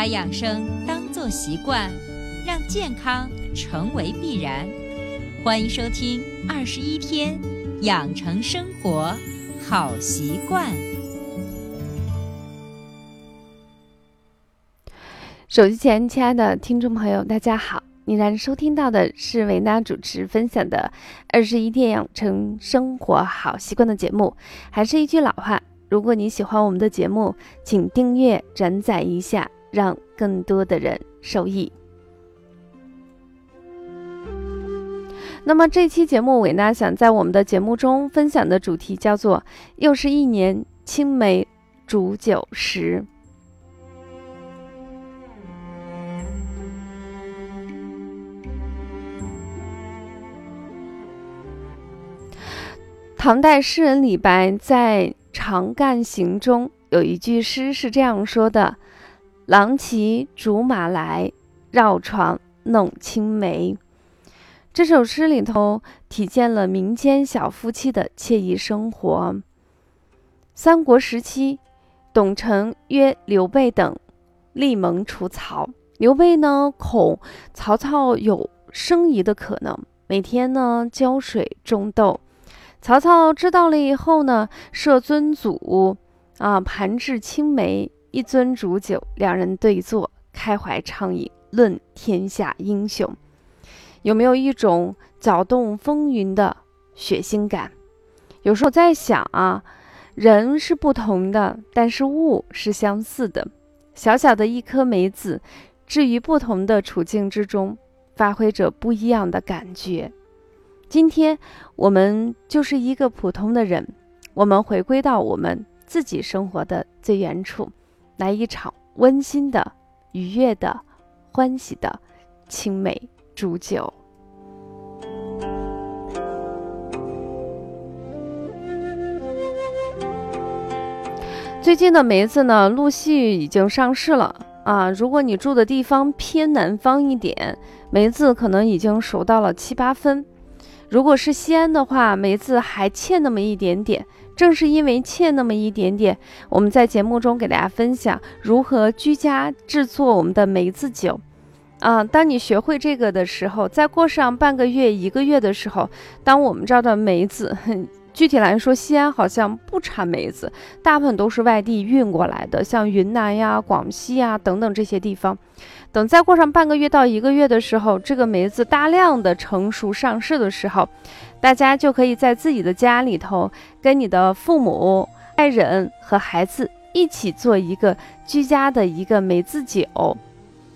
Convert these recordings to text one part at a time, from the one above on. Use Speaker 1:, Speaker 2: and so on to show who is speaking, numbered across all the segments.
Speaker 1: 把养生当作习惯，让健康成为必然。欢迎收听《二十一天养成生活好习惯》。
Speaker 2: 手机前，亲爱的听众朋友，大家好！你然收听到的是维娜主持分享的《二十一天养成生活好习惯》的节目。还是一句老话，如果你喜欢我们的节目，请订阅、转载一下，让更多的人受益。那么这期节目，伟娜想在我们的节目中分享的主题叫做“又是一年青梅煮酒时”。唐代诗人李白在《长干行》中有一句诗是这样说的：“郎骑竹马来，绕床弄青梅。”这首诗里头体现了民间小夫妻的惬意生活。三国时期，董承约刘备等立盟除曹。刘备呢，恐曹操有生疑的可能，每天呢浇水种豆。曹操知道了以后呢，设尊祖，啊，盘置青梅，一樽煮酒，两人对坐，开怀畅饮，论天下英雄。有没有一种搅动风云的血腥感？有时候我在想啊，人是不同的，但是物是相似的。小小的一颗梅子，置于不同的处境之中，发挥着不一样的感觉。今天我们就是一个普通的人，我们回归到我们自己生活的最原处，来一场温馨的、愉悦的、欢喜的青梅煮酒。最近的梅子呢，陆续已经上市了啊！如果你住的地方偏南方一点，梅子可能已经熟到了七八分。如果是西安的话，梅子还欠那么一点点。正是因为欠那么一点点，我们在节目中给大家分享如何居家制作我们的梅子酒。啊，当你学会这个的时候，再过上半个月、一个月的时候，当我们这儿的梅子，具体来说，西安好像不产梅子，大部分都是外地运过来的，像云南呀、广西呀等等这些地方。等再过上半个月到一个月的时候，这个梅子大量的成熟上市的时候，大家就可以在自己的家里头，跟你的父母、爱人和孩子一起做一个居家的一个梅子酒，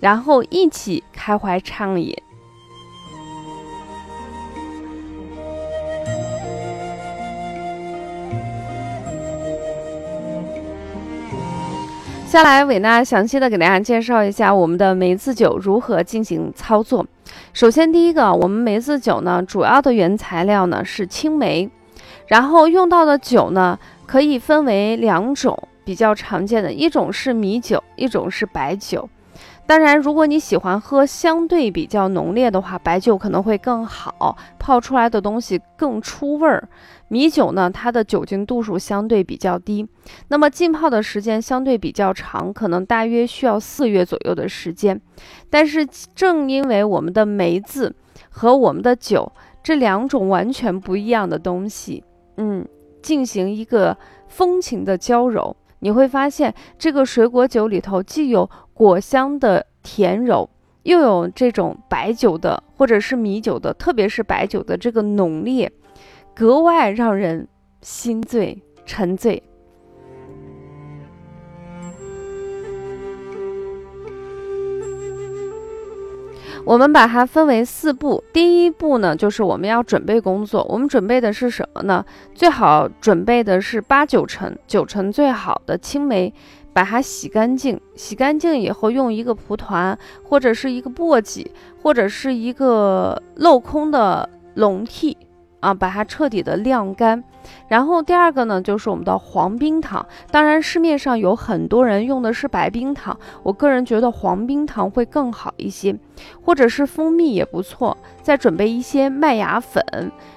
Speaker 2: 然后一起开怀畅饮。下来，伟娜详细的给大家介绍一下我们的梅子酒如何进行操作。首先，第一个，我们梅子酒呢，主要的原材料呢是青梅，然后用到的酒呢可以分为两种比较常见的，一种是米酒，一种是白酒。当然，如果你喜欢喝相对比较浓烈的话，白酒可能会更好，泡出来的东西更出味儿。米酒呢，它的酒精度数相对比较低，那么浸泡的时间相对比较长，可能大约需要四月左右的时间。但是正因为我们的梅子和我们的酒这两种完全不一样的东西，嗯，进行一个风情的交融。你会发现，这个水果酒里头既有果香的甜柔，又有这种白酒的或者是米酒的，特别是白酒的这个浓烈，格外让人心醉沉醉。我们把它分为四步。第一步呢，就是我们要准备工作。我们准备的是什么呢？最好准备的是八九成、九成最好的青梅，把它洗干净。洗干净以后，用一个蒲团或者是一个簸箕，或者是一个镂空的笼屉。啊，把它彻底的晾干，然后第二个呢，就是我们的黄冰糖。当然，市面上有很多人用的是白冰糖，我个人觉得黄冰糖会更好一些，或者是蜂蜜也不错。再准备一些麦芽粉、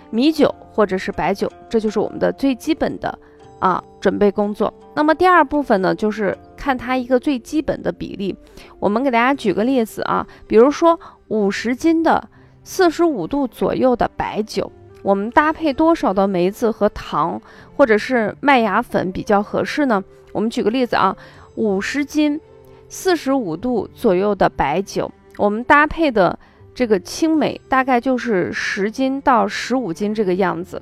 Speaker 2: 米酒或者是白酒，这就是我们的最基本的啊准备工作。那么第二部分呢，就是看它一个最基本的比例。我们给大家举个例子啊，比如说五十斤的四十五度左右的白酒，我们搭配多少的梅子和糖，或者是麦芽粉比较合适呢？我们举个例子啊，五十斤四十五度左右的白酒，我们搭配的这个青梅大概就是十斤到十五斤这个样子，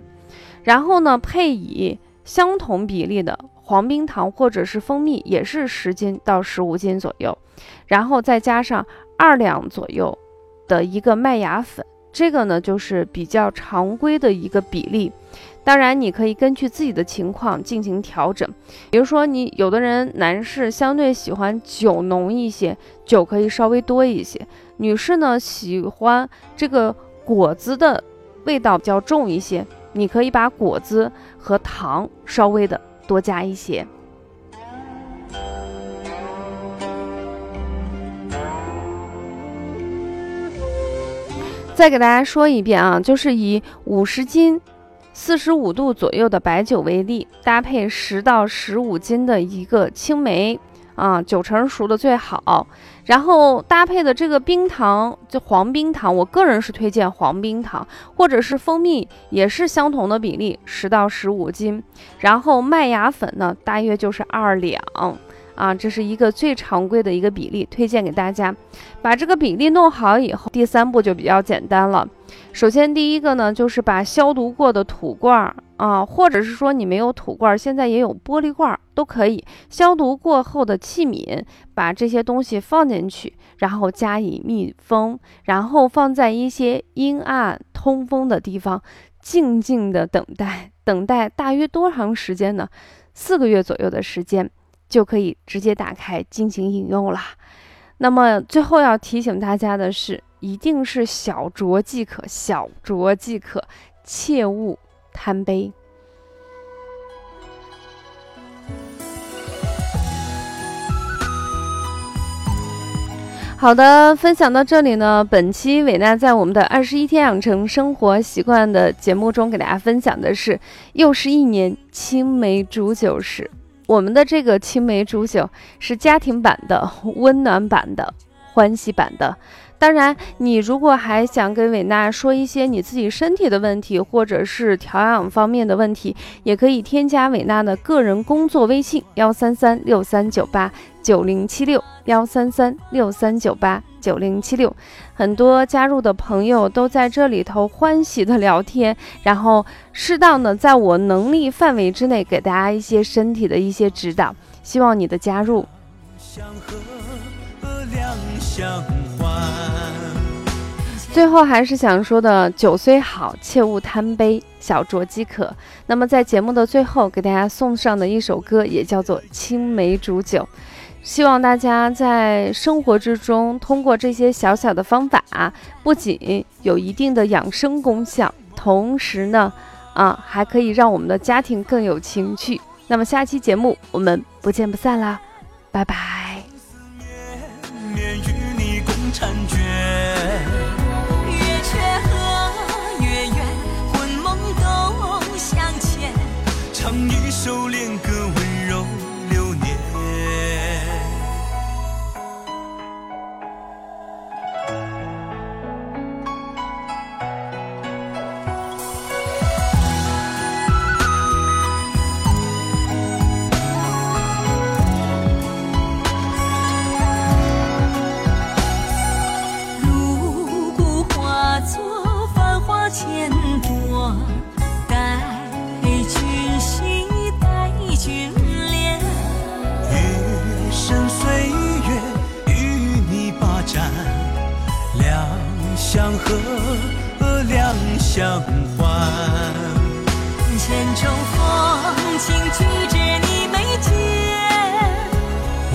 Speaker 2: 然后呢，配以相同比例的。黄冰糖或者是蜂蜜也是十斤到十五斤左右，然后再加上二两左右的一个麦芽粉，这个呢就是比较常规的一个比例。当然，你可以根据自己的情况进行调整。比如说，你有的人男士相对喜欢酒浓一些，酒可以稍微多一些；女士呢喜欢这个果子的味道比较重一些，你可以把果子和糖稍微的。多加一些。再给大家说一遍啊，就是以五十斤、四十五度左右的白酒为例，搭配十到十五斤的一个青梅。啊，九成熟的最好，然后搭配的这个冰糖就黄冰糖，我个人是推荐黄冰糖，或者是蜂蜜也是相同的比例，十到十五斤，然后麦芽粉呢大约就是二两，啊，这是一个最常规的一个比例，推荐给大家。把这个比例弄好以后，第三步就比较简单了。首先第一个呢，就是把消毒过的土罐儿。啊，或者是说你没有土罐，现在也有玻璃罐，都可以消毒过后的器皿，把这些东西放进去，然后加以密封，然后放在一些阴暗通风的地方，静静的等待，等待大约多长时间呢？四个月左右的时间就可以直接打开进行饮用啦。那么最后要提醒大家的是，一定是小酌即可，小酌即可，切勿。贪杯。好的，分享到这里呢。本期伟娜在我们的二十一天养成生活习惯的节目中，给大家分享的是又是一年青梅煮酒时。我们的这个青梅煮酒是家庭版的、温暖版的、欢喜版的。当然，你如果还想跟伟娜说一些你自己身体的问题，或者是调养方面的问题，也可以添加伟娜的个人工作微信：幺三三六三九八九零七六，幺三三六三九八九零七六。很多加入的朋友都在这里头欢喜的聊天，然后适当的在我能力范围之内给大家一些身体的一些指导。希望你的加入。最后还是想说的，酒虽好，切勿贪杯，小酌即可。那么在节目的最后，给大家送上的一首歌，也叫做《青梅煮酒》。希望大家在生活之中，通过这些小小的方法，不仅有一定的养生功效，同时呢，啊，还可以让我们的家庭更有情趣。那么下期节目我们不见不散啦，拜拜。
Speaker 3: 和两相欢，千种风情举止你眉间，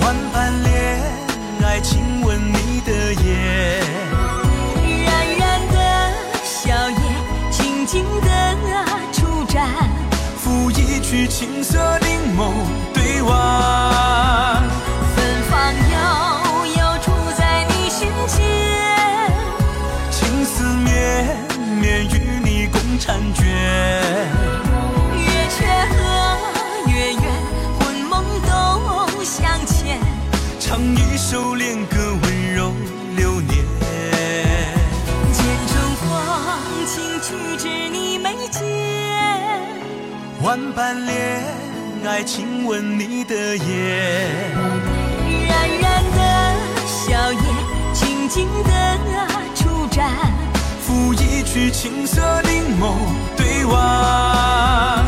Speaker 4: 万般恋爱亲吻你的眼，
Speaker 3: 冉冉的笑靥，静静的初展，
Speaker 4: 抚一曲青涩凝眸对望。
Speaker 3: 是你眉间，
Speaker 4: 万般怜爱轻吻你的眼。
Speaker 3: 冉冉的笑靥，静静的出展，
Speaker 4: 抚一曲青涩凝眸对望。